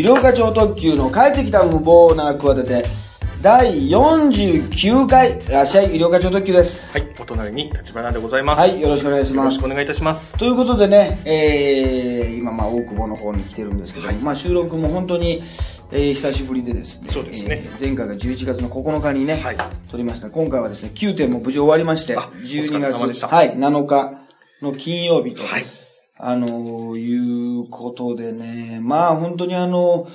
医療課長特急の帰ってきた無謀な企て、第49回、いらっしゃい、医療課長特急です。はい、お隣に立花でございます。はい、よろしくお願いしますよろしく。お願いいたします。ということでね、えー、今、まあ、大久保の方に来てるんですけども、まあ、収録も本当に、えー、久しぶりでですね。そうですねえー前回が11月の9日にね、はい撮りました。今回はですね、9点も無事終わりまして、あお疲れ様でしたはい、7日の金曜日と、はいあのーいうことでね、まあ、本当にあの、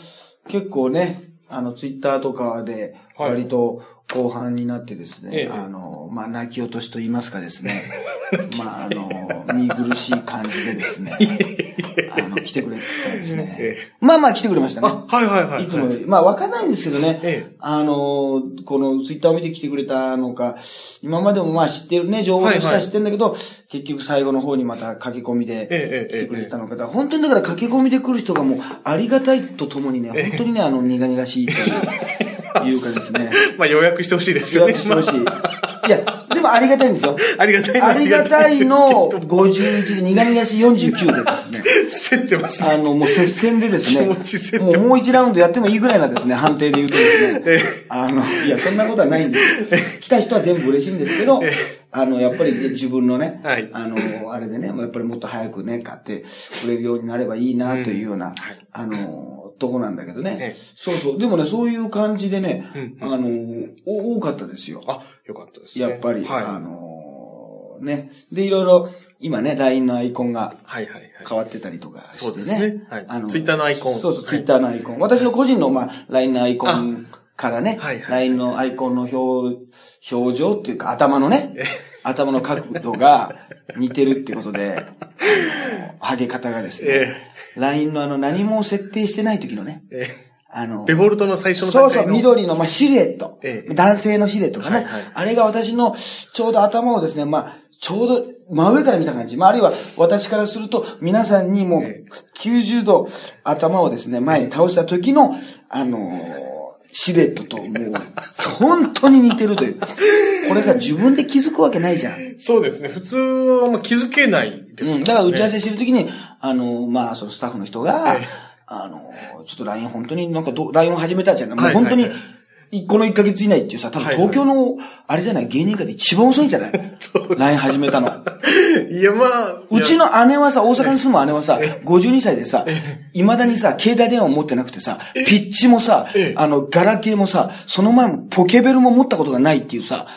結構ね、あの、ツイッターとかで、はい。割と後半になってですね、ええあの、まあ、泣き落としと言いますかですね、まあ、あの、見苦しい感じでですね、あの、来てくれてたんですね。えまあまあ来てくれましたね。あ、はいはいはい。いつもより。まあわかんないんですけどね。ええあの、このツイッターを見て来てくれたのか、今までもまあ知ってるね、情報としては知ってるんだけど、結局最後の方にまた駆け込みで来てくれたのか。本当にだから駆け込みで来る人がもうありがたいとともにね、本当にね、あの、苦々しいという いうかですね。まあ予約してほしいです予よね。約してほしい。いや、でもありがたいんですよ。ありがたいのありがたいの51で苦々しい49でですね。競ってますね。あの、もう接戦でですね、もうもう一ラウンドやってもいいぐらいなですね、判定で言うとですねえ、あの、いや、そんなことはないんです。来た人は全部嬉しいんですけど、あの、やっぱりね自分のね、はいあの、あれでね、やっぱりもっと早くね、買ってくれるようになればいいなというような、あの、とこなんだけどねええ。そうそう。でもね、そういう感じでねうん、あの、お多かったですよ。あ、よかったですね。やっぱり、あはい。の、ね。で、いろいろ、今ね、LINE のアイコンがはいはいはい。変わってたりとかそうしてね。ですね。はい。ツイッターのアイコン。そうそう、はいツイッターのアイコン。私の個人の、まあ、LINE のアイコンからね、はいはい LINE のアイコンの表、表情っていうか、頭のね、頭の角度が似てるってことで、上げ方がですね、え LINE のあの、何も設定してない時のね、えあの、デフォルトの最初のそうそう、緑の、まあ、シルエット。ええ。男性のシルエットがね、はいはい。あれが私の、ちょうど頭をですね、まあ、ちょうど真上から見た感じ。まあ、あるいは私からすると、皆さんにもうえ90度頭をですね、前に倒した時の、あのーシルエットと、もう、本当に似てるという。これさ、自分で気づくわけないじゃん。そうですね。普通はまあ気づけないですよね。うん。だから打ち合わせしてるときに、あの、まあ、そのスタッフの人が、ええあの、ちょっと LINE 本当になんかど、LINE を始めたじゃないもうはい本当に、この1ヶ月以内っていうさ、多分東京の、あれじゃない、芸人界で一番遅いんじゃない ?LINE 始めたの。いや、まあ。うちの、の姉はさ、大阪に住む姉はさ、52歳でさ、未だにさ、携帯電話を持ってなくてさ、ピッチもさええ、あの、ガラケーもさ、その前もポケベルも持ったことがないっていうさ、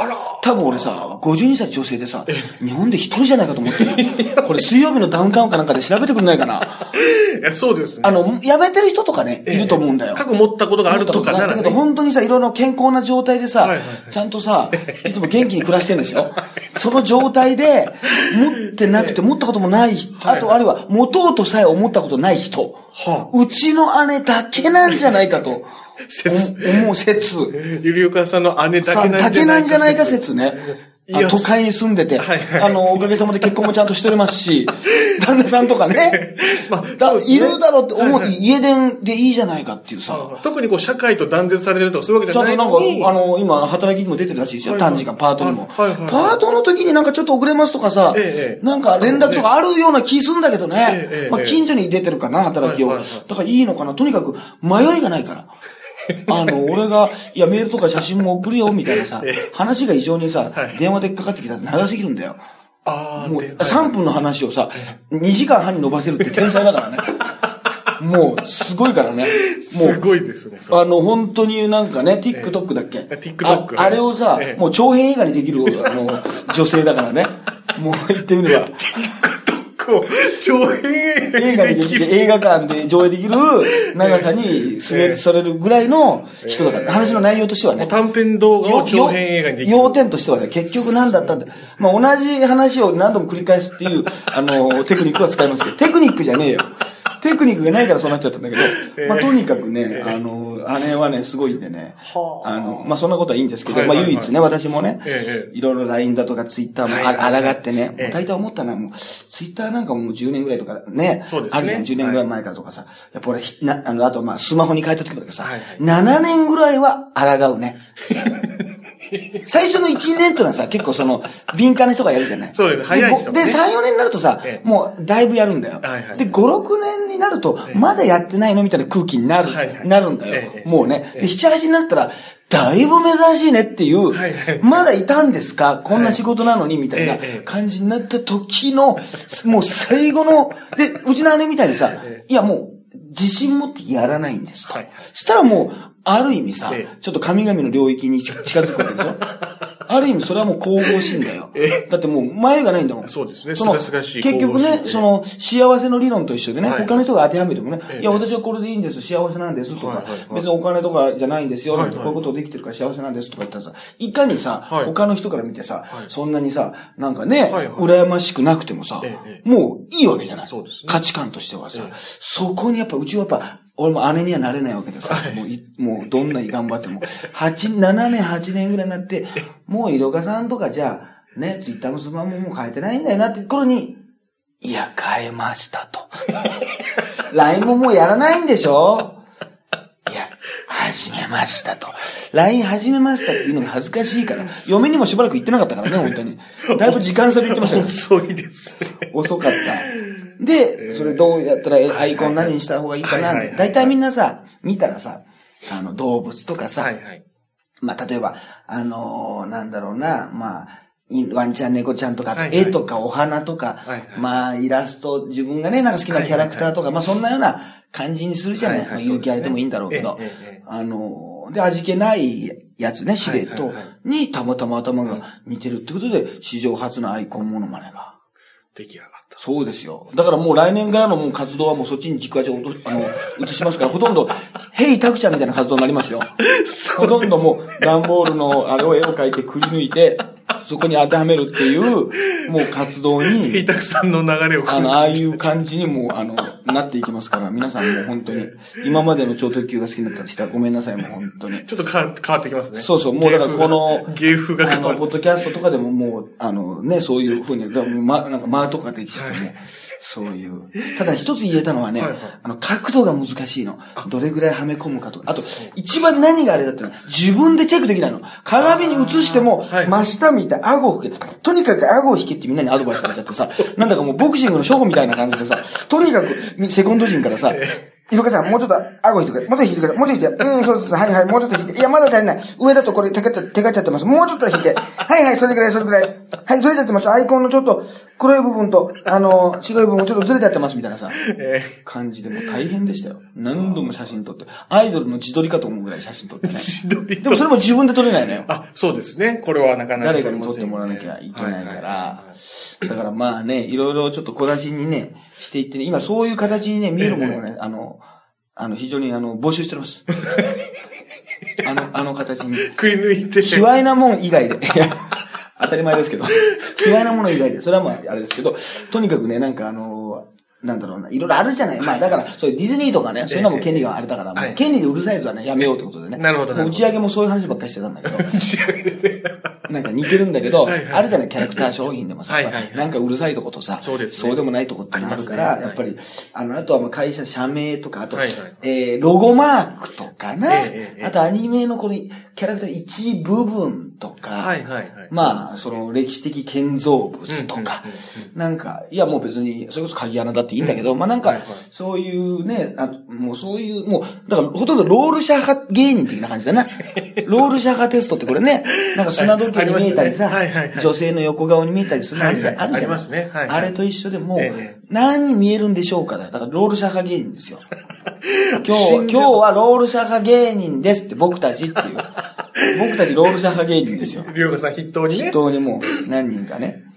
多分俺さ、52歳女性でさ、日本で一人じゃないかと思ってる。これ水曜日のダウンタウンかなんかで調べてくれないかな？いや、そうですね。あの、辞めてる人とかね、いると思うんだよ。過去持ったことがあるとかならだけどね。本当にさ、いろいろ健康な状態でさ、はいはいはいちゃんとさ、いつも元気に暮らしてるんですよ。その状態で、持ってなくて持ったこともない人、あとあるいは持とうとさえ思ったことない人、はうちの姉だけなんじゃないかと、説お思う説。ゆりおかさんの姉ださけなんじゃないか。だけなんじゃないか説ね。都会に住んでて、はいはいあの、おかげさまで結婚もちゃんとしておりますし、旦那さんとかね、まあいるだろうって思う、はいはい家電でいいじゃないかっていうさ、特にこう、社会と断絶されてるとかそういうわけじゃちゃんとなんか。あの、今、働きにも出てるらしいですよ。はいはい短時間、パートにも。はいはいはいパートの時になんかちょっと遅れますとかさ、ええなんか連絡とかあるような気するんだけどね。まあ、近所に出てるかな、働きを。はいはいはいだからいいのかな。とにかく、迷いがないから。あの、俺が、いや、メールとか写真も送るよ、みたいなさ、話が異常にさ、はい電話でかかってきたら長すぎるんだよ。ああ、もう、で3分の話をさ、2時間半に伸ばせるって天才だからね。もう、すごいからね。もうす、ごいですね。あの、本当になんかね、TikTok だっけ、え TikTok ああれをさ、ええもう長編映画にできる、あの、女性だからね。もう言ってみれば。こう、長編映画にできる、映画館で上映できる長さに進めされるぐらいの人だから、話の内容としてはね。短編動画を長編映画にできる。要点としてはね、結局何だったんだ。まあ、同じ話を何度も繰り返すっていう、あの、テクニックは使いますけど、テクニックじゃねえよ。テクニックがないからそうなっちゃったんだけど、まあ、とにかくね、あの、姉はね、すごいんでね、はあ。あの、まあ、そんなことはいいんですけど、まあ、唯一ね、私もねえ、え。いろいろ LINE だとか Twitter もあはいはいはい。抗ってね、大体思ったのはもう、Twitter なんかもう10年ぐらいとかね、あるじゃん、10年ぐらい前からとかさ、やっぱ俺、ひな、あの、あとまあ、スマホに変えた時もだけどさはいはい、7年ぐらいは抗うね。最初の1年っていうのはさ、結構その、敏感な人がやるじゃない。そうです。早いね。で、3、4年になるとさえ、え。もうだいぶやるんだよ。はいはい。で、5、6年になるとえ、え。まだやってないのみたいな空気になる、はいはい。なるんだよ。え。え。もうね。ええ。で、7、8になったら、だいぶ珍しいねっていう、はいはい。まだいたんですか？こんな仕事なのにみたいなええ感じになった時の、もう最後の、で、うちの姉みたいにさえ、いやもう、自信持ってやらないんですと。はいしたらもう、ある意味さええ、ちょっと神々の領域に近づくわけでしょ？ある意味それはもう神々しいんだよ。だってもう前がないんだもん。そうですね。その結局ね、その幸せの理論と一緒でね、はい。他の人が当てはめてもね、ええいや私はこれでいいんです、幸せなんですとか別にお金とかじゃないんですよ、こういうことできてるから幸せなんですとか言ったらさ、いかにさ、はい。他の人から見てさはい、そんなにさ、なんかね、羨ましくなくてもさもういいわけじゃない。そうですね。価値観としてはさええ、そこにやっぱ、うちはやっぱ、俺も姉にはなれないわけでさ、はいもうい、もうどんなに頑張っても、8、7年、8年ぐらいになって、もう、いろかさんとかじゃあ、ね、ツイッターもスマホももう変えてないんだよなって頃に、いや、変えましたと。LINE ももうやらないんでしょ？いや、始めましたと。LINE 始めましたっていうのが恥ずかしいから、嫁にもしばらく言ってなかったからね、本当に。だいぶ時間差で言ってましたよ。遅いですね。遅かった。で、それどうやったらえアイコン何にした方がいいかな？って。はいはいみんなさ、見たらさ、あの、動物とかさ、はいはい。まあ、例えば、あのーなんだろうな、まあ、いワンちゃん、猫ちゃんとか、絵とかお花とか、はいはい。まあ、イラスト、自分がね、なんか好きなキャラクターとか、まあ、そんなような感じにするじゃない？はいはい。まあ、勇気あれてもいいんだろうけど、ねええええあのーで、味気ないやつね、シルエットにたまたま頭が似てるってことで、史上初のアイコンモノマネが。出来上がった。そうですよ。だからもう来年からのもう活動はもうそっちに軸足をあの、移しますから、ほとんど、ヘイタクちゃんみたいな活動になりますよ。ほとんどもう、段ボールのあれを絵を描いてくり抜いて、そこに当てはめるっていう、もう活動に、タクさんの流れをあの、ああいう感じにもう、あの、なっていきますから、皆さんもう本当に、今までの超特急が好きになったりしたらごめんなさい、もう本当に。ちょっと変わ変わってきますね。そうそうもうだからこの芸風があの、変わるポ。ッドキャストとかでももう、あのね、そういうふうに、ま、なんか間とかできちゃってもう、そういう。ただ一つ言えたのはね、はいはいあの、角度が難しいの。どれぐらいはめ込むかとか。あと、一番何があれだってのは、自分でチェックできないの。鏡に映しても、真下見て顎を引け。とにかく顎を引けってみんなにアドバイスされちゃってさ、なんだかもうボクシングの処方みたいな感じでさ、とにかく、セコンド陣からさ、いろかさん、もうちょっと、顎引いてくれ。もうちょっと引いてくれ。もうちょっと引いて。うん、そうです。はいはい。もうちょっと引いて。いや、まだ足りない。上だとこれ、テカっちゃテカっちゃってます。もうちょっと引いて。はいはい、それぐらい、それぐらい。はい、ずれちゃってます。アイコンのちょっと、黒い部分と、あの、白い部分ちょっとずれちゃってます、みたいなさ、え感じでもう大変でしたよ。何度も写真撮って。アイドルの自撮りかと思うぐらい写真撮ってねー。自撮りでもそれも自分で撮れないのよ。あ、そうですね。これはなかなか。誰かに撮ってもらわなきゃいけないからは。だからまあね、いろいろちょっと小出しにね、していってね、今そういう形にね、見えるものをね、あの、あの、非常にあの、募集してます。あの、あの形に。いくり抜いて。卑猥なもん以外で。当たり前ですけど。卑猥なもの以外で。それはまあ、あれですけど、とにかくね、なんかあの、なんだろうな、いろいろあるじゃない。まあ、だから、そういうディズニーとかね、そういうのも権利があれだから、もうはい。権利でうるさいやつはね、やめようってことでね。なるほど打ち上げもそういう話ばっかりしてたんだけど。仕上げ。でなんか似てるんだけど、あるじゃない、キャラクター商品でもさ、なんかうるさいとことさ、そうでもないとこってのあるから、やっぱり、あの、あとはまあ会社、社名とか、あと、えー、ロゴマークとかな、ええええ。あとアニメのこのキャラクター一部分とか、はいはいはい。まあ、その歴史的建造物とかなんか、いやもう別に、それこそ鍵穴だっていいんだけど、まあなんかそういうね、あもうそういう、もう、だからほとんどロールシャッハ芸人的な感じだな。ロールシャッハテストってこれね、なんか砂時計に見えたりさ女性の横顔に見えたりするのあるじゃん。ありますね。あれと一緒でもうええ、何に見えるんでしょうかだからロールシャッハ芸人ですよ。今日、今日はロールシャッハ芸人ですって僕たちっていう。僕たちロールシャッハ芸人ですよ。りょうかさん筆頭にね。人にもう何人かね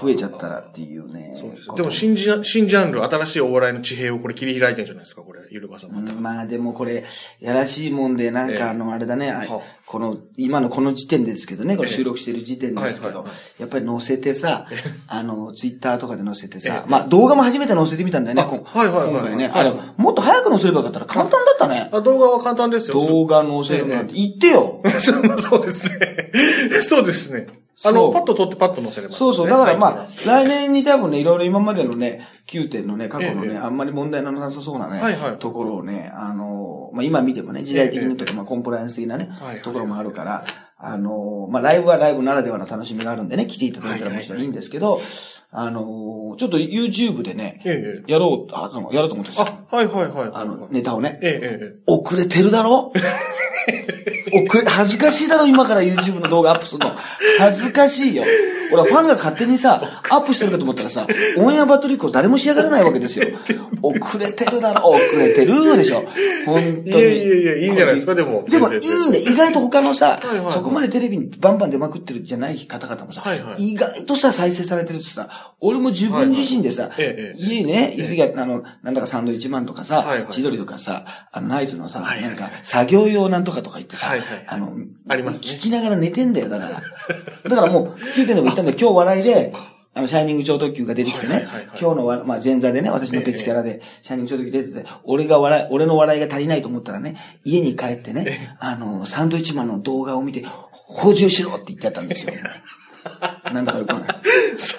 増えちゃったらっていうね。そうですでも新ジャン、新ジャンル、新しいお笑いの地平をこれ切り開いてるんじゃないですか、これ、ゆるかさんままあでもこれ、やらしいもんで、なんええかあの、あれだね、あはこの、今のこの時点ですけどね、これ収録してる時点ですけどやっぱり載せてさ、あの、ツイッターとかで載せてえさえ、まあ動画も初めて載せてみたんだよね、はいはいはい今回ね。はいあれ、もっと早く載せればよかったら簡単だったね。あ、動画は簡単ですよ。動画載せるなんて。言ってよ。そうですね。そうですね。あの、パッと撮ってパッと載せれます、ね。そうそう。だからまあ来年に多分ね、いろいろ今までのね、9点のね、過去のね、ええ。あんまり問題のなさそうなね、はいはい。ところをね、あの、まあ今見てもね、時代的にとか、まあコンプライアンス的なね、はいはい。ところもあるから、あの、まあ、ライブはライブならではの楽しみがあるんでね、来ていただいたらもちろんいいんですけど、あの、ちょっと YouTube でね、ええ。やろう、あのやろうと思ってさ、あ、はいはいはい。あの、ネタをね、ええ、ええ。遅れてるだろ？遅れ、恥ずかしいだろ？今から YouTube の動画アップするの。恥ずかしいよ。俺はファンが勝手にさ、アップしてるかと思ったらさ、オンエアバトル以降誰も仕上がらないわけですよ。遅れてるだろ遅れてるでしょ。本当に。いやいやいやいいんじゃないですか。でもでもいいんだよ。意外と他のさはいはいは、い。そこまでテレビにバンバン出まくってるじゃない方々もさ。はいは、い。意外とさ、再生されてるってさ、俺も自分自身でさ、はいはい。家ね、いる時は、あの、なんだかサンドイッチマンとかさはいは、い。千鳥とかさ、あの、ナイツのさ、はいはい。なんか、作業用なんとかとか言ってさはいはい、あの、ありますね。聞きながら寝てんだよ、だから。だからもう、9点でも言ったんだよ、今日笑いで、あの、シャイニング超特急が出てきてね今日のわ、まあ、前座でね、私の別キャラで、シャイニング超特急出てて、俺が笑い、俺の笑いが足りないと思ったらね、家に帰ってね、あの、サンドイッチマンの動画を見て、補充しろって言ってたんですよ。なんだかよくわかんない。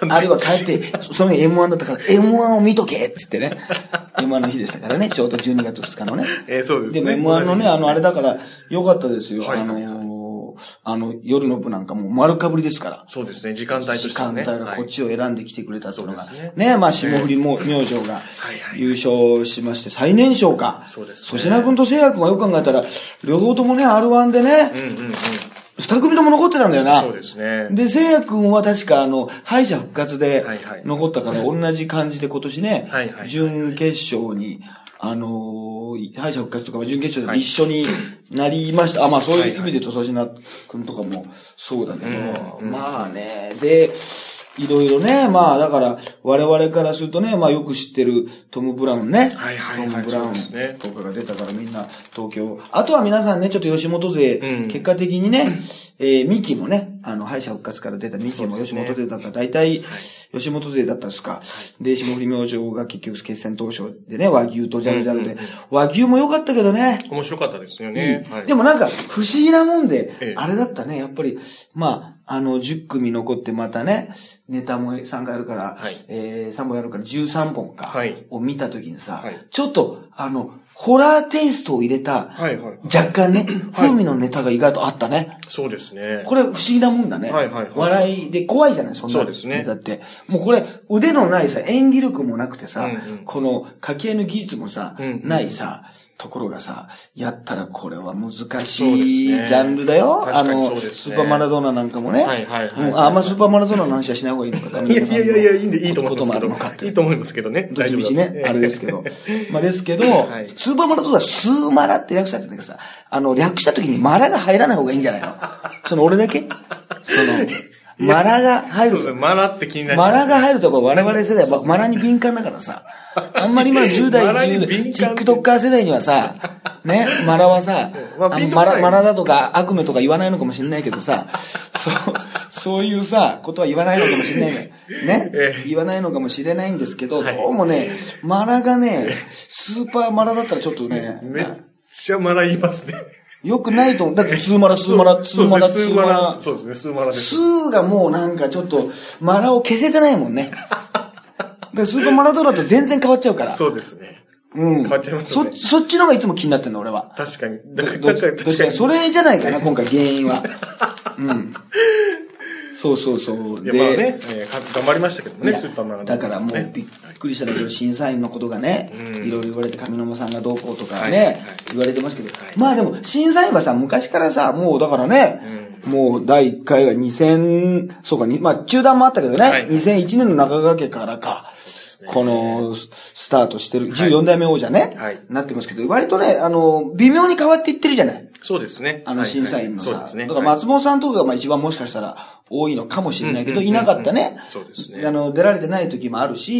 あるいは帰って、その M1 だったから、M1 を見とけっつってね。M1 の日でしたからね、ちょうど12月2日のね。ええ、そうですでね。も M1 のね、あの、あれだから、よかったですよ。あはいはいはいのーあの、夜の部なんかもう丸かぶりですから。そうですね、時間帯と時してはね。間帯がこっはいちを選んできてくれたというのが、そうですねね、まあ、霜降りも、明星が優勝しまして、最年少か。そうですね粗品君と聖也君はよく考えたら、両方ともね、R1 でね、うんうんうん。二組とも残ってたんだよな。そうですね。で、聖也君は確かあの、敗者復活ではいはい残ったから、同じ感じで今年ねはいはいは、い準決勝に、あのー敗者復活とかも準決勝で一緒になりました。あ、まあそういう意味で言うと、粗品君とかもそうだけど、うんまあね、で、いろいろね、まあだから、我々からするとね、まあよく知ってるトム・ブラウンね。はいはいはい。トム・ブラウン。とかが出たからみんな東京。あとは皆さんね、ちょっと吉本勢、うん。結果的にね、えー、ミキもね、あの、敗者復活から出たミキも吉本勢だった大体、吉本勢だったんですか。で、霜降り明星が結局決戦当初でね、和牛とジャルジャルで。和牛も良かったけどね。面白かったですよね。はい。でもなんか、不思議なもんで、ええあれだったね、やっぱり、まあ、あの、10組残ってまたね、ネタも3回やるから、はいえー、3本やるから13本か、はいを見たときにさ、はいちょっと、あの、ホラーテイストを入れた、はいはい。若干ね、風味のネタが意外とあったね。そうですね。これ不思議なもんだね。はいはいはい笑いで怖いじゃない、そんなそうですねネタって。もうこれ、腕のないさ、演技力もなくてさ、うんうんこの掛け合いの技術もさ、うんうんないさ、ところがさ、やったらこれは難しいジねャンルだよ。確あの、スーパーマラドーナなんかもね。はいはいはいうんあんまスーパーマラドーナの話はしない方がいいのか、いやいやいやいや、いいんで、いいと思いことますけどもあるのかっ。ていいと思いますけどね。どっちみちね、あれですけど。まあですけど、はいスーパーマラドーナはスーマラって略されてるんだけどさ、あの、略した時にマラが入らない方がいいんじゃないの？その俺だけ？その、マラが入る。マラって気になっちゃう。マラが入ると我々世代はマラに敏感だからさ。あんまり今10 代、マラに10敏代、TikToker 世代にはさ、ね、マラはさ、まあマラ、マラだとか悪夢とか言わないのかもしれないけどさ、そう、そういうさ、ことは言わないのかもしれないねええ。言わないのかもしれないんですけど、はいどうもね、マラがね、スーパーマラだったらちょっとね、めっちゃマラ言いますね。よくないと思う。だってスーマラ、スーマラ、スーマラ、スーマララ。。そうですね、スーマラです。スーがもうなんかちょっと、マラを消せてないもんね。だからスーパーマラドーナと全然変わっちゃうから。そうですね。うん。変わっちゃいますよねそ、そっちの方がいつも気になってんの、俺は。確かに。だから、確かに。それじゃないかな、今回原因は。うん。そうそうそう。いや、まあね、えーか頑張りましたけどもね、スーパーマラだからもうね。びっくりしたんだけど、審査員のことがね、うん。いろいろ言われて、上沼さんがどうこうとかね、言われてますけどはい、まあでも、審査員はさ、昔からさ、もうだからね、もう第1回が2000、そうか、にまあ中断もあったけどね、はい2001年の中川家からか、この、ススタートしてる、14代目王者ね、はい。なってますけど、割とね、あの、微妙に変わっていってるじゃない。そうですね。あの審査員のさ。だから松本さんとかがまあ一番もしかしたら多いのかもしれないけど、いなかったね。そうですね。あの、出られてない時もあるし、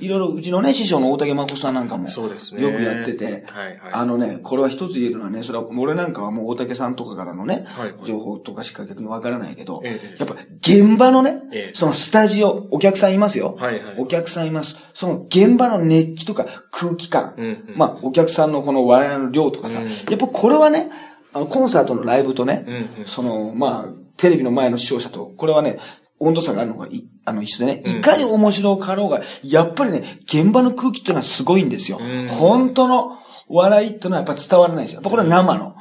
いろいろうちのね、師匠の大竹誠さんなんかも、そうですね。よくやってて、はいはい。あのね、これは一つ言えるのはね、それは俺なんかはもう大竹さんとかからのね、情報とかしか逆にわからないけど、ええやっぱ現場のね、ええ。そのスタジオ、お客さんいますよ。はいはいお客さんいます。その現場の熱気とか空気感、まあ、お客さんのこの笑いの量とかさ、うん。やっぱこれはね、あの、コンサートのライブとね、うんうんその、まあ、テレビの前の視聴者と、これはね、温度差があるのがい、あの、一緒でね、うんいかに面白かろうが、やっぱりね、現場の空気っていうのはすごいんですよ。うん本当の笑いっていうのはやっぱ伝わらないんですよ。やっぱこれは生の。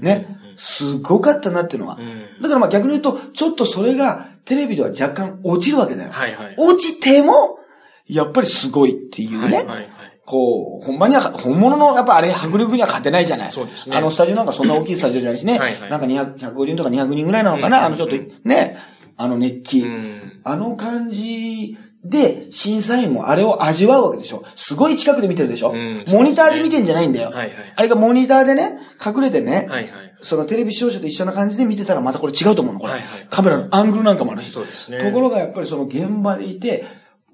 ね。すごかったなっていうのは。うん。だからまあ逆に言うと、ちょっとそれがテレビでは若干落ちるわけだよ。はいはい。落ちても、やっぱりすごいっていうね。はいはいはい。こう、ほんまには、本物の、やっぱあれ、迫力には勝てないじゃない。そうですねあの、スタジオなんかそんな大きいスタジオじゃないしね。はいはいなんか200、150人とか200人ぐらいなのかな、うんあの、ちょっと、ね、あの熱気。うん。あの感じで、審査員もあれを味わうわけでしょ。すごい近くで見てるでしょ。うんモニターで見てんじゃないんだよ。はいはい。あれがモニターでね、隠れてね、はいはい。そのテレビ視聴者と一緒な感じで見てたらまたこれ違うと思うの、これ。はいはいカメラのアングルなんかもあるし。そうですね。ところがやっぱりその現場でいて、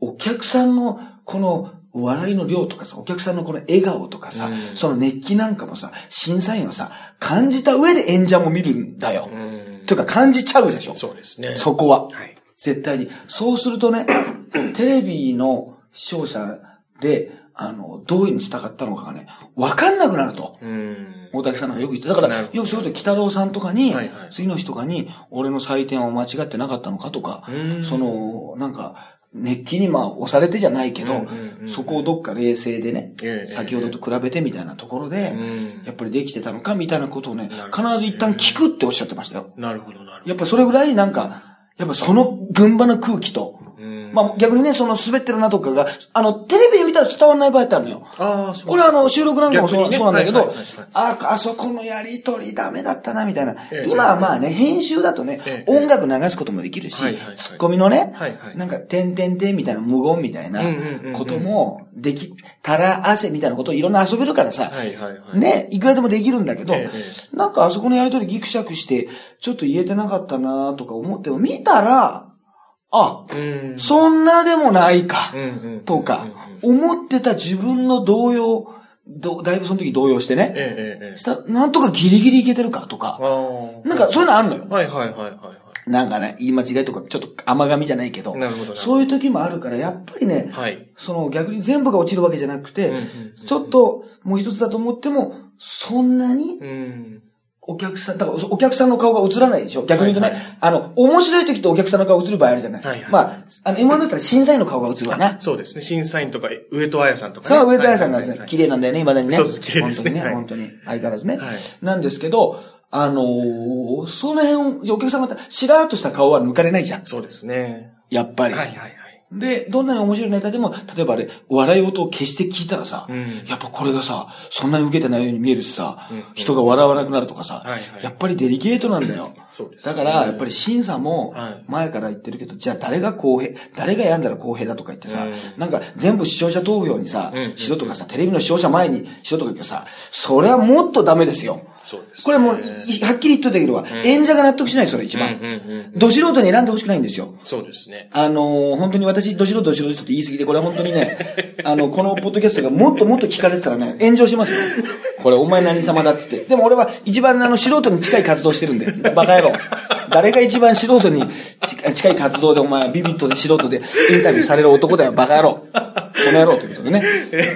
お客さんのこの笑いの量とかさ、お客さんのこの笑顔とかさ、うんその熱気なんかもさ、審査員はさ、感じた上で演者も見るんだよ。うん。というか感じちゃうでしょ？そうですね。そこは。はい。絶対に。そうするとね、テレビの視聴者で、あの、どういうの伝わったのかがね、わかんなくなると。うん。大竹さんがよく言って、だから、よくそれこそ北郎さんとかに、はいはい次の日とかに、俺の採点は間違ってなかったのかとか、うんその、なんか、熱気にまあ押されてじゃないけど、そこをどっか冷静でね、ええ先ほどと比べてみたいなところで、うんやっぱりできてたのかみたいなことをね必ず一旦聞くっておっしゃってましたよ。なるほど、なるほど。やっぱそれぐらいなんか、やっぱその現場の空気と、うんまあ逆にね、その滑ってるなとかが、あの、テレビで見たら伝わらない場合ってあるのよ。ああ、そう。これはあの、収録なんかもそう,、そうなんだけど、あ、あそこのやりとりダメだったな、みたいな。ええ今はまあね、編集だとね、ええ音楽流すこともできるし、ツッコミのね、なんか、てんてんてんみたいな無言みたいなこともでき、たら汗みたいなことをいろんな遊べるからさ。ね、いくらでもできるんだけど、ええなんかあそこのやりとりギクシャクして、ちょっと言えてなかったなとか思っても、見たら、あ、うん。そんなでもないか。とか思ってた自分の動揺、どだいぶその時動揺してね、ええええええ。した、なんとかギリギリいけてるかとか。なんかそういうのあるのよ。はいはいはいはいはなんかね、言い間違いとか、ちょっと甘噛みじゃないけどい。、なるほど。そういう時もあるから、やっぱりね、はい。その逆に全部が落ちるわけじゃなくてちょっともう一つだと思っても、そんなにうん。お客さん、だからお客さんの顔が映らないでしょ？逆に言うとね、はいはいあの、面白い時ってお客さんの顔映る場合あるじゃない、はいはいまあ、あの、M1 だったら審査員の顔が映るわな。そうですね。審査員とか、上戸彩さんとかね。さあ、上戸彩さんがはいはいはい綺麗なんだよね、未だにね。そうです綺麗ですね本当にね、はい本当に。相変わらずね。はいなんですけど、あのーその辺、お客さんが、しらーっとした顔は抜かれないじゃん。そうですね。やっぱり。はいはいはい。で、どんなに面白いネタでも、例えばあれ、笑い音を消して聞いたらさ、うん。やっぱこれがさ、そんなに受けてないように見えるしさ、うん。人が笑わなくなるとかさ、はいはい。やっぱりデリケートなんだよ。だから、やっぱり審査もはい、前から言ってるけど、じゃあ誰が公平、誰が選んだら公平だとか言ってさ、うん。なんか全部視聴者投票にさうん、しろとかさ、テレビの視聴者前にしろとか言ってさ、それはもっとダメですよ。そうですね。これもう、いはっきり言っといたけどは、演者が納得しない、それ一番。うんうんうん。ど素人に選んでほしくないんですよ。そうですね。あのー本当に私、ど素人ど素人って言い過ぎて、これは本当にね、あの、このポッドキャストがもっともっと聞かれてたらね、炎上しますよ。これ、お前何様だっつって。でも俺は一番あの、素人に近い活動してるんで、バカ野郎。誰が一番素人に近近い活動でお前、ビビットで素人でインタビューされる男だよ、バカ野郎。この野郎ということでね。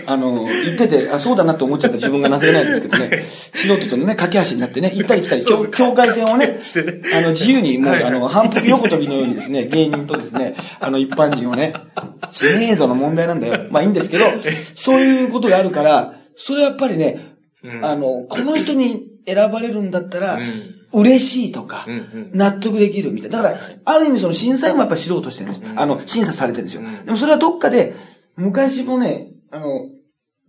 あの、言ってて、あ、そうだなって思っちゃった自分が情けないんですけどね。素人とのね、架け橋になってね、行ったり来たり、境境界線をね、あの、自由に、もう、あの、反復横跳びのようにですね、芸人とですね、あの、一般人をね、知名度の問題なんだよ。まあいいんですけど、そういうことがあるから、それはやっぱりね、うんあの、この人に選ばれるんだったらうん、嬉しいとか納得できるみたいな。だから、ある意味その審査員もやっぱ知ろうとしてるんです。あの、審査されてるんですよ。うんでもそれはどっかで、昔もね、あの、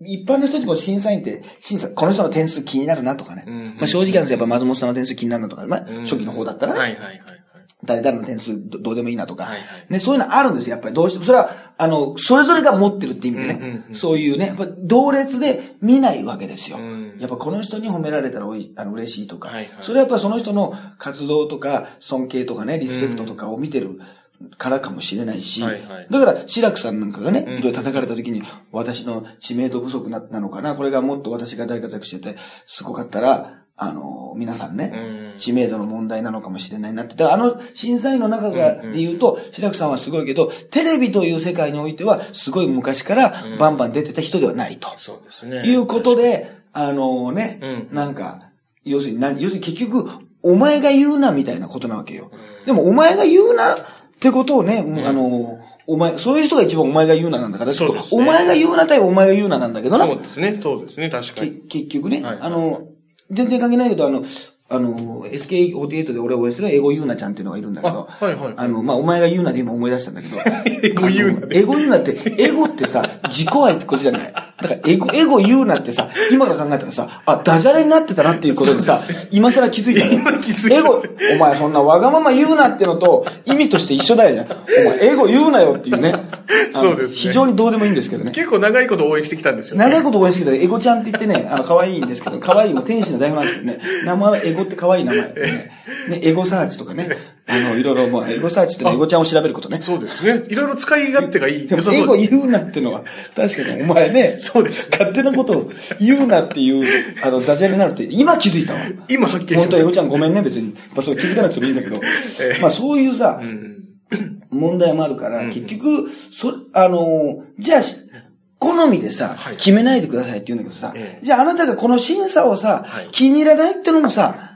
一般の人たちも審査員って、審査、この人の点数気になるなとかね。うんまあ正直なんですよ。やっぱ松本さんの点数気になるなとか、まあうん初期の方だったらね。はいはいはいはい。誰々の点数どどうでもいいなとか、はいはいね、そういうのあるんですよ、やっぱりどうしても。それは、あの、それぞれが持ってるって意味でね、うんうんうんそういうね、やっぱ同列で見ないわけですよ。うんやっぱこの人に褒められたらおいあの嬉しいとか、はいはいそれはやっぱその人の活動とか尊敬とかね、リスペクトとかを見てるからかもしれないし、はいはいだから、志らくさんなんかがね、うんいろいろ叩かれた時に、私の知名度不足ななのかな、これがもっと私が大活躍してて、すごかったら、あの、皆さんね、うん知名度の問題なのかもしれないなって。だからあの審査員の中がで言うと、白くさんはすごいけど、テレビという世界においては、すごい昔からうんバンバン出てた人ではないと。そうですね。いうことで、あのね、うんなんか、要するに何、要するに結局、お前が言うなみたいなことなわけよ。うんでもお前が言うなってことをね、あの、お前、そういう人が一番お前が言うななんだから、そうね。お前が言うな対お前が言うななんだけどな。そうですね、そうですね、確かけに。結局ね、はい。あの、全然関係ないけど、あの、あの、SK48 で俺を応援してるエゴユーナちゃんっていうのがいるんだけど、あはいはい。あの、まあ、お前が言うなで今思い出したんだけど、エゴユーナあのエゴユーナって、エゴってさ、自己愛ってことじゃない？だから、エゴ、エゴ言うなってさ、今から考えたらさ、あ、ダジャレになってたなっていうことにさ、今更気づいたの？今気づいたエゴ、お前そんなわがまま言うなってのと、意味として一緒だよね。お前、エゴ言うなよっていうね。そうですね非常にどうでもいいんですけどね。結構長いこと応援してきたんですよね。長いこと応援してきたらエゴちゃんって言ってね、あの、可愛いんですけど、可愛いも天使の代表なんですけどね、名前はエゴって可愛い名前、ね。ね、エゴサーチとかね、あの、いろいろもう、エゴサーチってエゴちゃんを調べることね。そうですね。いろいろ使い勝手がいい。でもエゴ言うなってのは、確かにお前ね、そうです勝手なことを言うなっていう、あの、ダジャレになるって、今気づいたわ。今はっきりし本当エまゴちゃんごめんね、別に。まあ、それ気づかなくてもいいんだけど。ええまあ、そういうさ、うん問題もあるから、結局、そ、あの、じゃあ、し好みでさ、はい決めないでくださいって言うんだけどさ、ええじゃああなたがこの審査をさ、はい気に入らないってのもさ、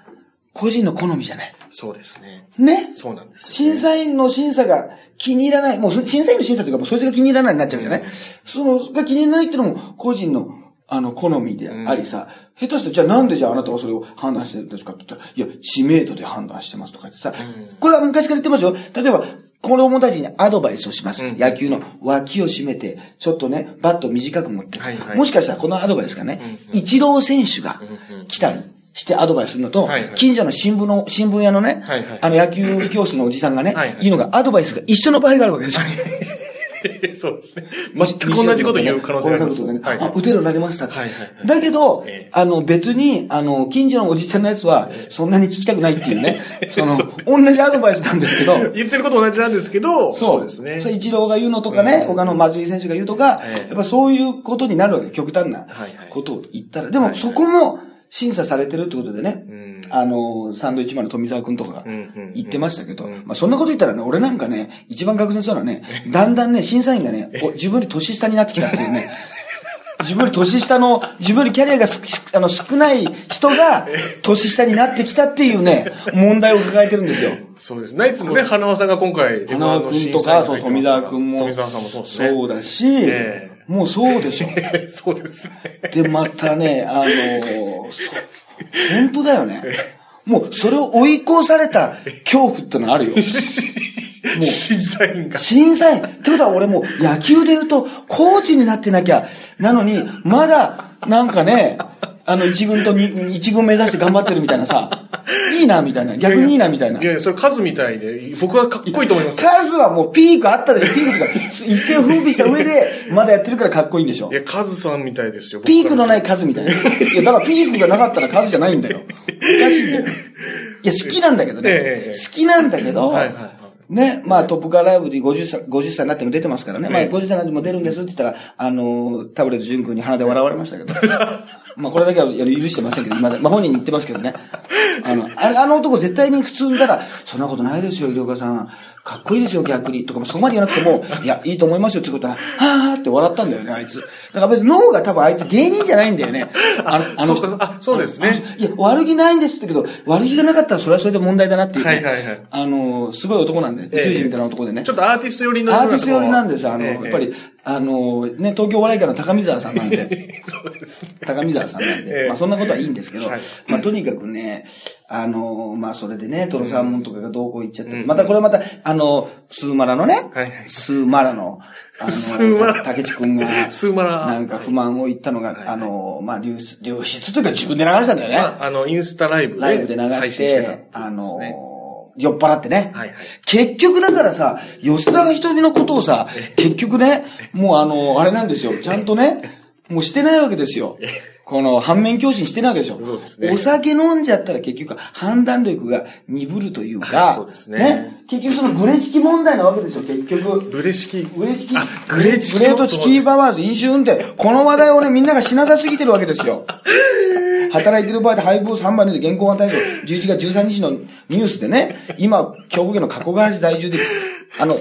個人の好みじゃない。そうですね。ね？そうなんですよね。審査員の審査が気に入らない。もうそ審査員の審査というか、もうそいつが気に入らないになっちゃうじゃない、うん。その、が気に入らないってのも個人の、あの、好みでありさ、下手して、じゃあなんでじゃああなたはそれを判断してるんですかって言ったら、いや、知名度で判断してますとか言ってさ、うん。これは昔から言ってますよ。例えば、子供たちにアドバイスをします。うん。野球の脇を締めて、ちょっとね、バット短く持って、はいはい。もしかしたらこのアドバイスがね、うん。イチロー選手がうんうん。来たりしてアドバイスするのと、はいはい。近所の新聞の、新聞屋のね、はいはい。あの野球教室のおじさんがね、はいはい。いいのがアドバイスが一緒の場合があるわけですよ。そうですね。全く同じこと言う可能性があります。ね。はい。あ、打てるようになりましたって。はいはいはい。だけど、ええ。あの、別に、あの、近所のおじちゃんのやつは、そんなに聞きたくないっていうね、その、同じアドバイスなんですけど、言ってること同じなんですけど、そう。ですね。それイチローが言うのとかね、他の松井選手が言うとか、ええ。やっぱそういうことになるわけ。極端なことを言ったら。でもそこも審査されてるってことでね、うん。あの、サンドイッチマンの富澤くんとかが言ってましたけど、うん。まあそんなこと言ったらね、俺なんかね、一番確認するのはね、だんだんね、審査員がね、お自分より年下になってきたっていうね、自分より年下の、自分よりキャリアがすあの少ない人が年下になってきたっていうね、問題を抱えてるんですよ。そうです。ナイツのね、花輪さんが今回、花輪君とか、そう、富澤君も。富澤さんもそうですね。そうだし、えもうそうでしょ。そうですね。で、またね、あのそ本当だよね。もう、それを追い越された恐怖ってのがあるよ。もう、審査員が。審査員。ってことは俺もう野球で言うと、コーチになってなきゃ、なのに、まだ、なんかね、あの、一軍と二一軍目指して頑張ってるみたいなさ、いいな、みたいな。逆にいいな、みたいな。いやいや、それ数みたいで、僕はかっこいいと思います。数はもうピークあったでしょ、ピークとか、一世を風靡した上で、まだやってるからかっこいいんでしょい。や、カズさんみたいですよ。。ピークのないい数みたいな。いや、だからピークがなかったら数じゃないんだよ。おかしいんだよ。いや、好きなんだけどね。ええ好きなんだけど、はいはいはいね、まあトップカーライブで50歳、50歳になっても出てますからね。まあええ50歳になっても出るんですって言ったら、あの、タブレット淳君に鼻で笑われましたけど。まあこれだけは許してませんけど、まだ、まあ本人に言ってますけどね。あの、あの男絶対に普通にたら、そんなことないですよ、医療家さん。かっこいいですよ、逆に。とかもそこまで言わなくても、いや、いいと思いますよってことは、はーって笑ったんだよね、あいつ。だから別に脳が多分あいつ芸人じゃないんだよね。あの、あのそうかあそうですねあいや、悪気ないんですってけど、悪気がなかったらそれはそれで問題だなっていう、ね。はいはいはいあの、すごい男なんで、宇ええ宙人みたいな男でね。ちょっとアーティスト寄りの。アーティスト寄りなんですよ。あの、ええやっぱり、あの、ね、東京お笑い界の高見沢さんなんで、そうですね。高見沢さんなんで、ええ。まあそんなことはいいんですけど、はい。まあとにかくね、あの、まあそれでね、トロサーモンとかがどうこう言っちゃって、うんまたこれまた、あの、スーマラのね、はいはい。スーマラの、あの、竹地くんが、スーマラ。なんか不満を言ったのが、あの、まあ流出、流出というか自分で流したんだよね。まあ、あの、インスタライブで。ライブで流配してあのね、酔っ払ってね。はいはい結局だからさ、吉田が瞳のことをさ、結局ね、もうあの、あれなんですよ。ちゃんとね、もうしてないわけですよ。この反面教師にしてないわけでしょ。そうですねお酒飲んじゃったら結局判断力が鈍るというはか、いそうですね結局そのグレチキ問題なわけですよ、結局。ブレ式。グレチキ、あグレチキグレートチキーパワーズ飲酒運転。この話題をね、みんながしなさすぎてるわけですよ。働いてる場合で配合3番で現行が対象、11月13日のニュースでね、今、兵庫県の加古川市在住で、あの、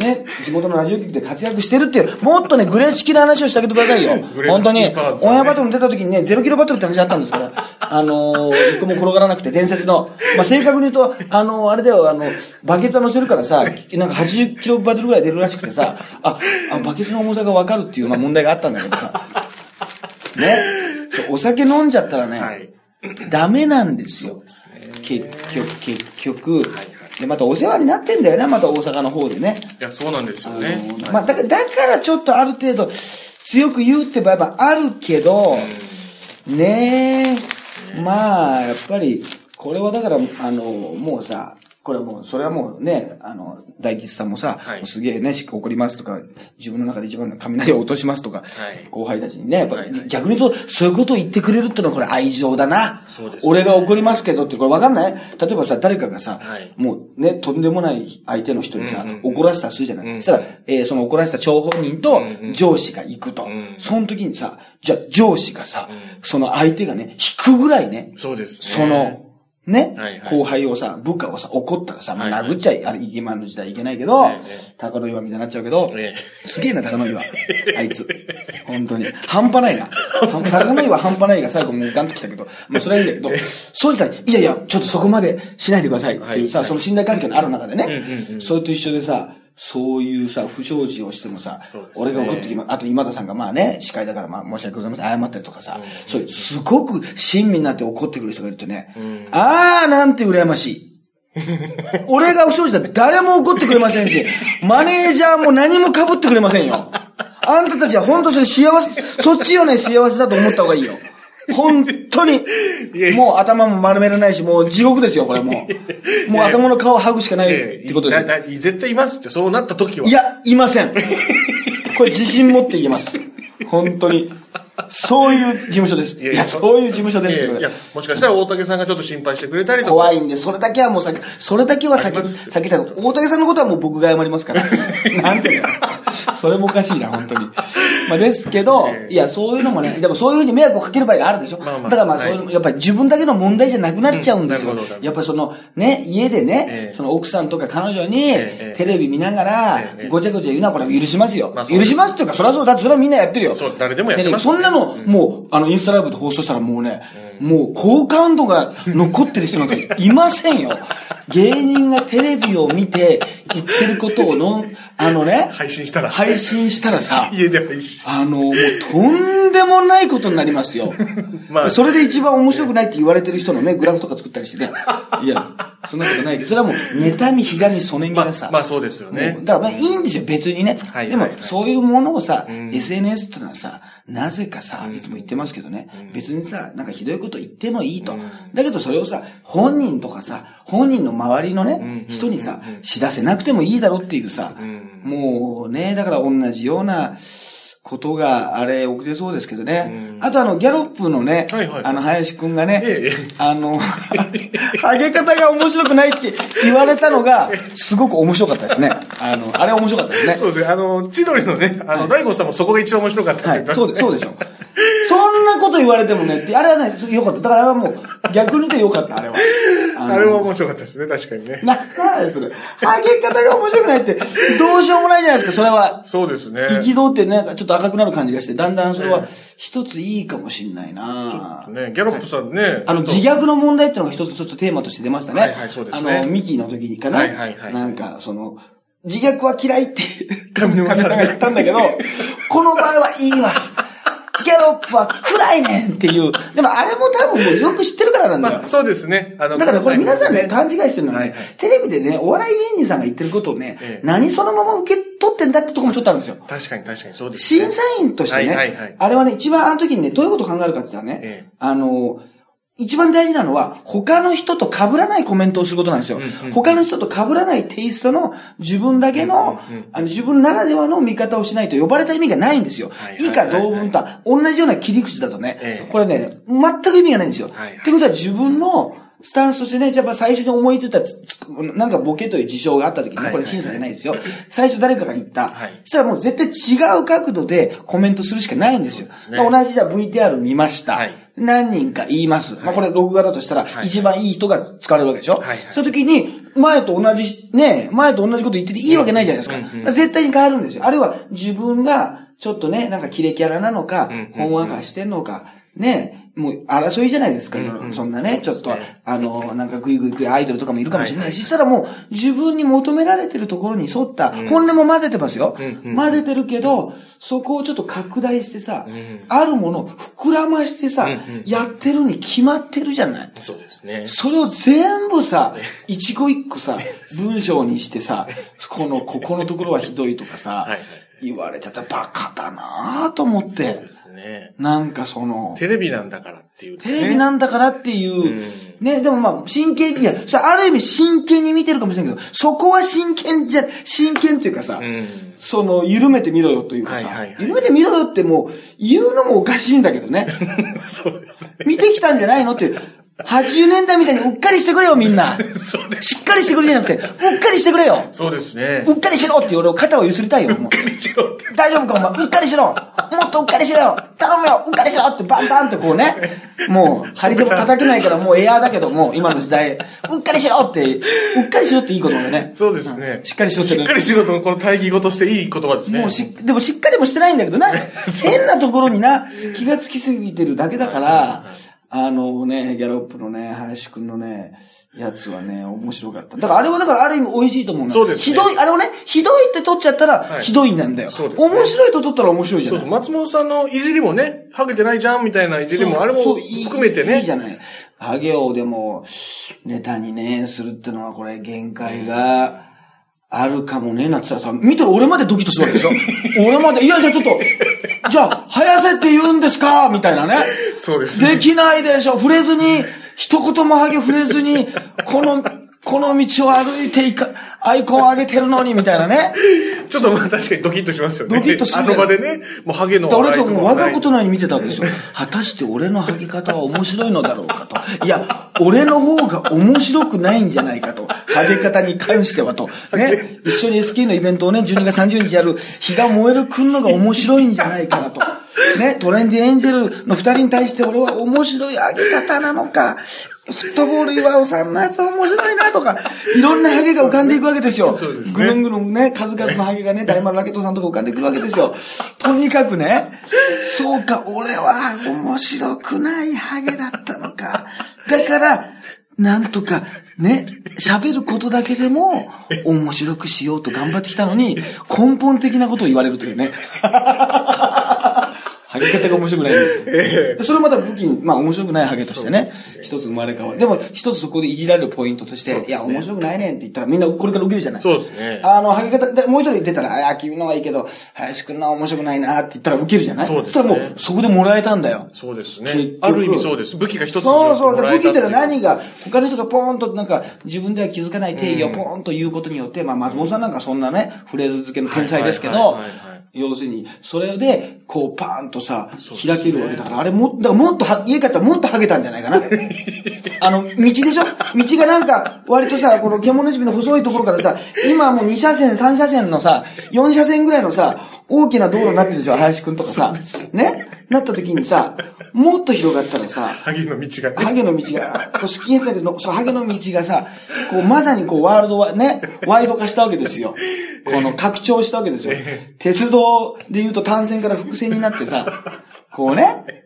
ね、地元のラジオ局で活躍してるっていう、もっとね、グレーチキの話をしてあげてくださいよ 本当に。オンエアバトルに出た時にね、ゼロキロバトルって話あったんですから、あのー、一個も転がらなくて伝説の。まあ、正確に言うと、あのー、あれだよ、あの、バケツは乗せるからさ、なんか80キロバトルぐらい出るらしくてさ、あ、あバケツの重さがわかるっていう、まあ、問題があったんだけどさ。ね。お酒飲んじゃったらね、はいダメなんですよ。結局、結局。で、またお世話になってんだよな、また大阪の方でね。いや、そうなんですよね。あのまあ、だから、だからちょっとある程度、強く言うって場合はあるけど、ねえ、まあ、やっぱり、これはだから、あの、もうさ、これはもう、それはもうね、あの、大吉さんもさ、はい。すげえね、しっかり怒りますとか、自分の中で一番の雷を落としますとか、はい。後輩たちにね、やっぱはいはい。逆に言うと、そういうことを言ってくれるってのはこれ愛情だな。そうですね。俺が怒りますけどって、これわかんない？例えばさ、誰かがさ、はい。もうね、とんでもない相手の人にさ、うんうんうん。怒らせたとするじゃない、うん。そしたら、えーその怒らせた張本人とうんうん。上司が行くと。うん。その時にさ、じゃあ上司がさ、うん。その相手がね、引くぐらいね、そうですね。その、ね、はいはい。後輩をさ、部下をさ、怒ったらさ、まあ、殴っちゃい、あれ、今の時代いけないけど、ええ高野岩みたいになっちゃうけど、えすげえな、高野岩。あいつ。本当に。半端ないな。半高野岩半端ないが最後もうガンと来たけど、まあそれはいいんだけど、そうしたら、い。やいや、ちょっとそこまでしないでくださいっていうさ、はいその信頼関係のある中でね、それと一緒でさ、そういうさ、不祥事をしてもさ、ね俺が怒ってきます。あと今田さんがまあね、司会だからまあ申し訳ございません。謝ったりとかさ、そういう、すごく親身になって怒ってくる人がいるとね、んあーなんて羨ましい。俺が不祥事だって誰も怒ってくれませんし、マネージャーも何も被ってくれませんよ。あんたたちは本当それ幸せ、そっちよね幸せだと思った方がいいよ。本当にもう頭も丸められないし、もう地獄ですよ、これもう。もう頭の皮を剥ぐしかないってことです絶対いますって、そうなった時は。いや、いません。これ自信持って言えます。本当に。そういう事務所です。いや、そういう事務所ですいやいや、もしかしたら大竹さんがちょっと心配してくれたりとか。怖いんで、それだけはもう避け、それだけは避け、あります避け。大竹さんのことはもう僕が謝りますから。なんでだよ。それもおかしいな、本当に。まあですけどえ、えいや、そういうのもね、でもそういうふうに迷惑をかける場合があるでしょ。だからまあそういうの、はやっぱり自分だけの問題じゃなくなっちゃうんですよやっぱりその、ね、家でねえ、えその奥さんとか彼女にええ、テレビ見ながらええ、ごちゃごちゃ言うのはこれは許しますよ許しますっていうか、それはそう、だってそれはみんなやってるよ。そう誰でもやってますの、もう、あの、インスタライブで放送したらもうね、もう好感度が残ってる人なんかいませんよ。芸人がテレビを見て言ってることをのん、あのね、配信したら。配信したらさ、家で配信。あの、もうとんでもないことになりますよ。まあそれで一番面白くないって言われてる人のね、グラフとか作ったりしてね。いや、そんなことないけど、それはもう、妬み、ひがみ、そねみまあがさ。、まあそうですよね。だからまあいいんですよ、別にね。でもはいはいは、いそういうものをさ、ん SNS ってのはさ、なぜかさ、いつも言ってますけどね、別にさ、なんかひどいこと言ってもいいと。だけどそれをさ、本人とかさ、本人の周りのね、人にさ、知らせなくてもいいだろっていうさ、もうね、だから同じような、ことが、あれ、起きてそうですけどね。あとあの、ギャロップのね、はいはいあの、林くんがね、ええあの、ハゲ方が面白くないって言われたのが、すごく面白かったですね。あの、あれ面白かったですね。そうですね。あの、千鳥のね、あの、大悟さんもそこが一番面白かったってはい、そうで、そうでしょ。こと言われてもねって、あれはね、よかった。だからあれはもう、逆に言ってよかった、あれは。のあれは面白かったですね、確かにね。な、なんでそれ。ハゲ方が面白くないって、どうしようもないじゃないですか、それは。そうですね。憤ってなんかちょっと赤くなる感じがして、だんだんそれは一ついいかもしんないなね、ギャロップさんね。あの、自虐の問題っていうのが一つちょっとテーマとして出ましたね。はいはいそうですねあの、ミキの時にかな。はいはいはいなんか、その、自虐は嫌いって、上沼さん上が言ったんだけど、この場合はいいわ。ギャロップは暗いねんっていう。でもあれも多分もうよく知ってるからなんだよまあ、。そうですね。あの、だからこれ皆さんね、関勘違いしてるのはね、はいはいテレビでね、お笑い芸人さんが言ってることをね、ええ何そのまま受け取ってんだってとこもちょっとあるんですよ。確かに確かにそうです、ね。審査員としてね、はいはいはいあれはね、一番あの時にね、どういうことを考えるかって言ったらね、ええあの、一番大事なのは、他の人と被らないコメントをすることなんですよ。他の人と被らないテイストの自分だけの、あの自分ならではの見方をしないと呼ばれた意味がないんですよ。以下同文と同じような切り口だとね、ええこれね、全く意味がないんですよ。ってことは自分のスタンスとしてね、やっぱ最初に思いついたつ、なんかボケという事象があった時にこれ審査じゃないですよ。最初誰かが言った。はいそしたらもう絶対違う角度でコメントするしかないんですよ。同じじゃあ VTR 見ました。はい何人か言います。まあこれ録画だとしたら、はい。一番いい人が使われるわけでしょ、はいはい。そういう時に、前と同じ、ね、前と同じこと言ってていいわけないじゃないですか。絶対に変わるんですよ。あるいは自分が、ちょっとね、なんかキレキャラなのか、ほんわかしてんのか、ね、もう争いじゃないですか、うんうん。そんなね、ちょっとね、あの、なんかグイグイグイアイドルとかもいるかもしれないし、はいしたらもう自分に求められてるところに沿った、うん。本音も混ぜてますよ、うんうん混ぜてるけど、そこをちょっと拡大してさ、うんあるものを膨らましてさ、うんうんやってるに決まってるじゃない。そうですね。それを全部さ、一個一個さ、文章にしてさ、この、ここのところはひどいとかさ、はい。はい言われちゃったらバカだなぁと思ってね。なんかその、テレビなんだからっていう、ね。テレビなんだからっていう、うんね、でもまあ、真剣に、いや、それある意味真剣に見てるかもしれないけど、そこは真剣じゃ、真剣っていうかさ、うん。その、緩めてみろよというかさ、はいはいはい緩めてみろよってもう、言うのもおかしいんだけどね。そうですね。見てきたんじゃないのっていう。80年代みたいにうっかりしてくれよ、みんな。そうです。しっかりしてくれじゃなくて、うっかりしてくれよ。そうですね。うっかりしろって俺を肩を揺すりたいよ、もう。大丈夫か、お前。うっかりしろ。もっとうっかりしろよ。頼むよ。うっかりしろってバンバンってこうね。もう、針でも叩けないからもうエアーだけども、今の時代。うっかりしろって、うっかりしろっていい言葉だね。そうですね。しっかりしろってしっかりしろとのこの対義語としていい言葉ですね。もうし、でもしっかりもしてないんだけどな。変なところにな、気がつきすぎてるだけだから、あのね、ギャロップのね、林くんのね、やつはね、面白かった。だからあれはだからある意味美味しいと思うんだそうですねひどい、あれをね、ひどいって取っちゃったら、はいひどいなんだよ。そうですね面白いと取ったら面白いじゃないそうそう。松本さんのいじりもね、ハゲてないじゃんみたいないじりも、あれも含めてね。いいじゃない。ハゲをでも、ネタにね、するってのはこれ限界があるかもね、なんて言ったらさ、見てる俺までドキッとするわけでしょ？俺まで、いや、じゃあちょっと、じゃあ、生やせって言うんですか？みたいなね。そうですねできないでしょ？触れずに、一言もハゲ触れずに、この、この道を歩いていか、アイコン上げてるのに、みたいなね。ちょっとまあ確かにドキッとしますよね。ドキッとするあの場でね、もうハゲの笑いかともう我がことのように見てたわけですよ。果たして俺のハゲ方は面白いのだろうかと。いや、俺の方が面白くないんじゃないかと。ハゲ方に関してはと。ね。一緒に SK のイベントをね、12月30日やる、日が燃えるくんのが面白いんじゃないかなと。ね、トレンディエンジェルの二人に対して俺は面白い上げ方なのか、フットボール岩尾さんのやつは面白いなとか、いろんなハゲが浮かんでいくわけですよ。そうですねぐるんぐるんね、数々のハゲがね、大丸ラケットさんとか浮かんでくるわけですよ。とにかくね、そうか、俺は面白くないハゲだったのか。だから、なんとか、ね、喋ることだけでも面白くしようと頑張ってきたのに、根本的なことを言われるというね。ハゲ方が面白くない、でそれまた武器に、まあ面白くないハゲとしてね、一つ生まれ変わる。でも一つそこでいじられるポイントとして、いや、面白くないねんって言ったらみんなこれから受けるじゃないそうですね。あの、ハゲ方、でもう一人出たら、あや、君のはいいけど、林くんのは面白くないなって言ったら受けるじゃないそうですねそしたらもう、そこでもらえたんだよ。そうです結ね。局ある意味そうです。武器が一つそうそう。武器ってのは何が、他の人がポーンとなんか、自分では気づかない定義をポーンと言うことによって、まあ、松本さんなんかそんなね、フレーズ付けの天才ですけどはいはいはいはいはい、要するに、それで、こう、パーンとさ開けるわけだから、あれも、だからもっとは、家帰ったらもっとハゲたんじゃないかな。あの、道でしょ？道がなんか、割とさ、この獣指の細いところからさ、今もう2車線、3車線のさ、4車線ぐらいのさ、大きな道路になってるでしょ、林くんとかさ。ね？なった時にさ、もっと広がったらさ、ハゲの道がね。ハゲの道が、こうスキンヘッドだけど、そう、ハゲの道がさ、こう、まさにこう、ワールドは、ね、ワイド化したわけですよ。この、拡張したわけですよ。鉄道で言うと単線から複線になってさ、こうね、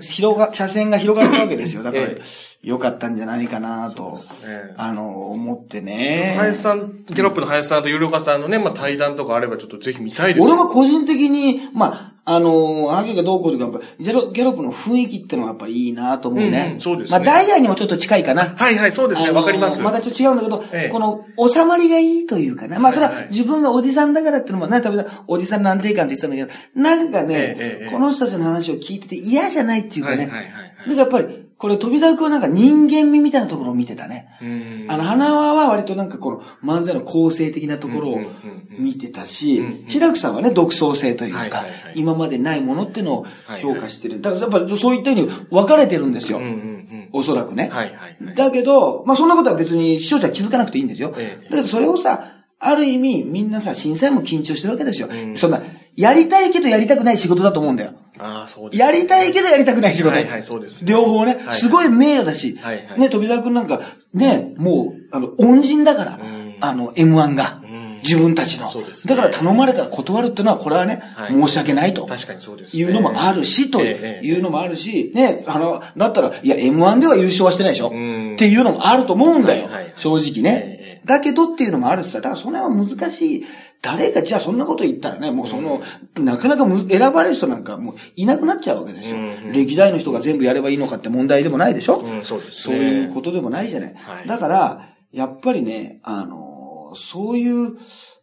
広が、車線が広がるわけですよ。だからえ、良かったんじゃないかなと、ええあの、思ってね。林さん、ギャロップの林さんと有料化さんのね、まあ対談とかあればちょっとぜひ見たいです俺は個人的に、まあ、あのハゲがどうこうとか、やっぱギャロギャロップの雰囲気ってのはやっぱりいいなと思うね。うんうんそうですねまあ、ダイヤにもちょっと近いかな。はいはい、そうですね。わかります。またちょっと違うんだけど、ええこの収まりがいいというかね。まあそれは自分がおじさんだからっていうのもね、多分おじさんの安定感って言ってたんだけど、なんかね、えこの人たちの話を聞いてて嫌じゃないっていうかね。はいはいはいはいだからやっぱり、これ飛沢君はなんか人間味みたいなところを見てたね。うんあの、花輪は割となんかこの漫才の構成的なところを見てたしうんうん、平久さんはね、独創性というか今までないものっていうのをはい評価してる。だからやっぱそういったように分かれてるんですよ。おそらくね。はいはいはい。だけど、まあそんなことは別に視聴者は気づかなくていいんですよ。ええだけどそれをさ、ある意味みんなさ、審査員も緊張してるわけですよ。うんそんな、やりたいけどやりたくない仕事だと思うんだよ。ああ、そうです。やりたいけどやりたくない仕事。はいはいそうです両方ね、はいすごい名誉だし、はいはいね、飛沢くんなんか、ね、もう、あの、恩人だから、うんあの、M1 が。うん自分たちの。そうですねだから頼まれたら断るっていうのは、これはね、はい申し訳ないと。確かにそうですねいうのもあるし、とええいうのもあるし、ね、あの、だったら、いや、M1 では優勝はしてないでしょんっていうのもあると思うんだよはいはいはい。正直ねええ。だけどっていうのもあるしさ、だからそれは難しい。誰が、じゃあそんなこと言ったらね、もうその、なかなかむ選ばれる人なんかもういなくなっちゃうわけですようんうん。歴代の人が全部やればいいのかって問題でもないでしょうん、そうですね。そういうことでもないじゃない。はいだから、やっぱりね、あの、そういう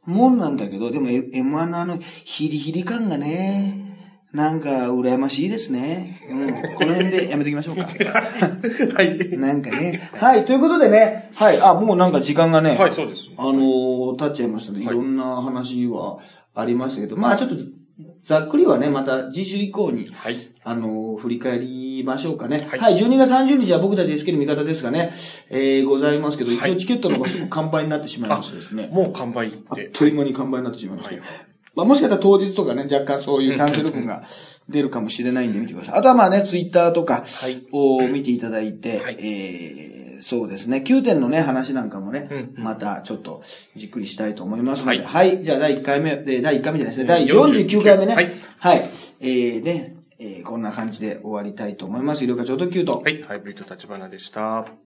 もんなんだけど、でも M1 のあの、ヒリヒリ感がね、なんか、羨ましいですね。うん。この辺でやめときましょうか。はい。なんかね。はい、ということでね、はい、あ、もうなんか時間がね、はい、そうです。あのー経っちゃいましたね。いはいろんな話はありましたけど、まあちょっとざっくりはね、また次週以降に、はい。あのー振り返りましょうかね。は、はいい12月30日は僕たち SK の味方ですがね、えー、ございますけど、一はい応チケットの方がすぐ完売になってしまいましてですね。もう完売っ。あってという間に完売になってしまいました。はいまあ、もしかしたら当日とかね、若干そういうキャンセル分が出るかもしれないんで見てください。あとはまあね、ツイッターとかはい。を見ていただいて、はい。えー、そうですね、9点のね、話なんかもね、うん。またちょっとじっくりしたいと思いますので、は、はい。いじゃあ第1回目、で第1回目じゃないですね、うん。第49回目ね、はい。はい、えー、ね、えー、こんな感じで終わりたいと思います。医療課長と。キュート。はい、ハイブリッド立花でした。